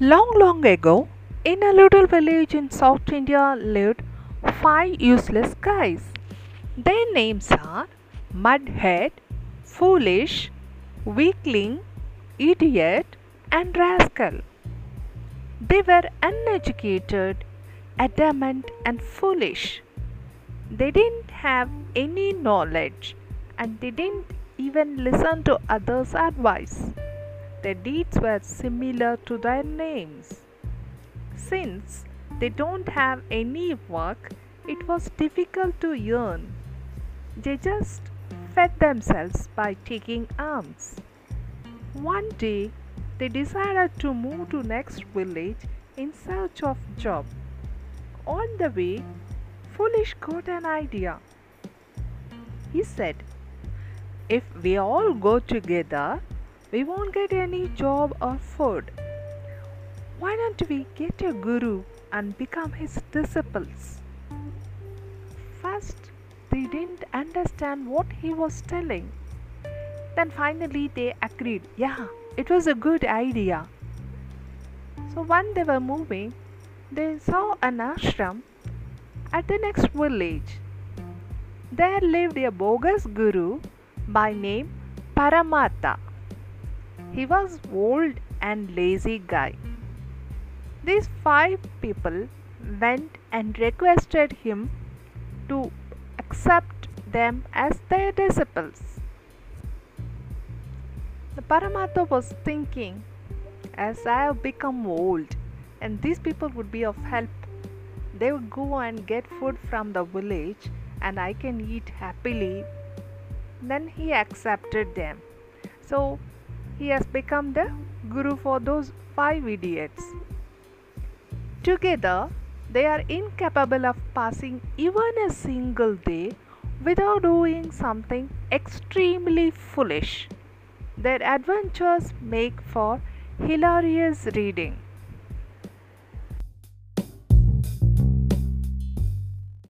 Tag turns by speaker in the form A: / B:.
A: Long, long ago, in a little village in South India lived five useless guys. Their names are Mudhead, Foolish, Weakling, Idiot, and Rascal. They were uneducated, adamant, and foolish. They didn't have any knowledge and they didn't even listen to others' advice. Their deeds were similar to their names. Since they don't have any work, it was difficult to earn. They just fed themselves by taking alms. One day, they decided to move to next village in search of job. On the way, Foolish got an idea. He said, If we all go together, we won't get any job or food. Why don't we get a guru and become his disciples? First, they didn't understand what he was telling. Then finally, they agreed, yeah, it was a good idea. So, when they were moving, they saw an ashram at the next village. There lived a bogus guru by name Paramartha. He was old and lazy guy. These five people went and requested him to accept them as their disciples. The Paramartha was thinking, as I have become old and these people would be of help, they would go and get food from the village and I can eat happily. Then he accepted them. So he has become the guru for those five idiots. Together, they are incapable of passing even a single day without doing something extremely foolish. Their adventures make for hilarious reading.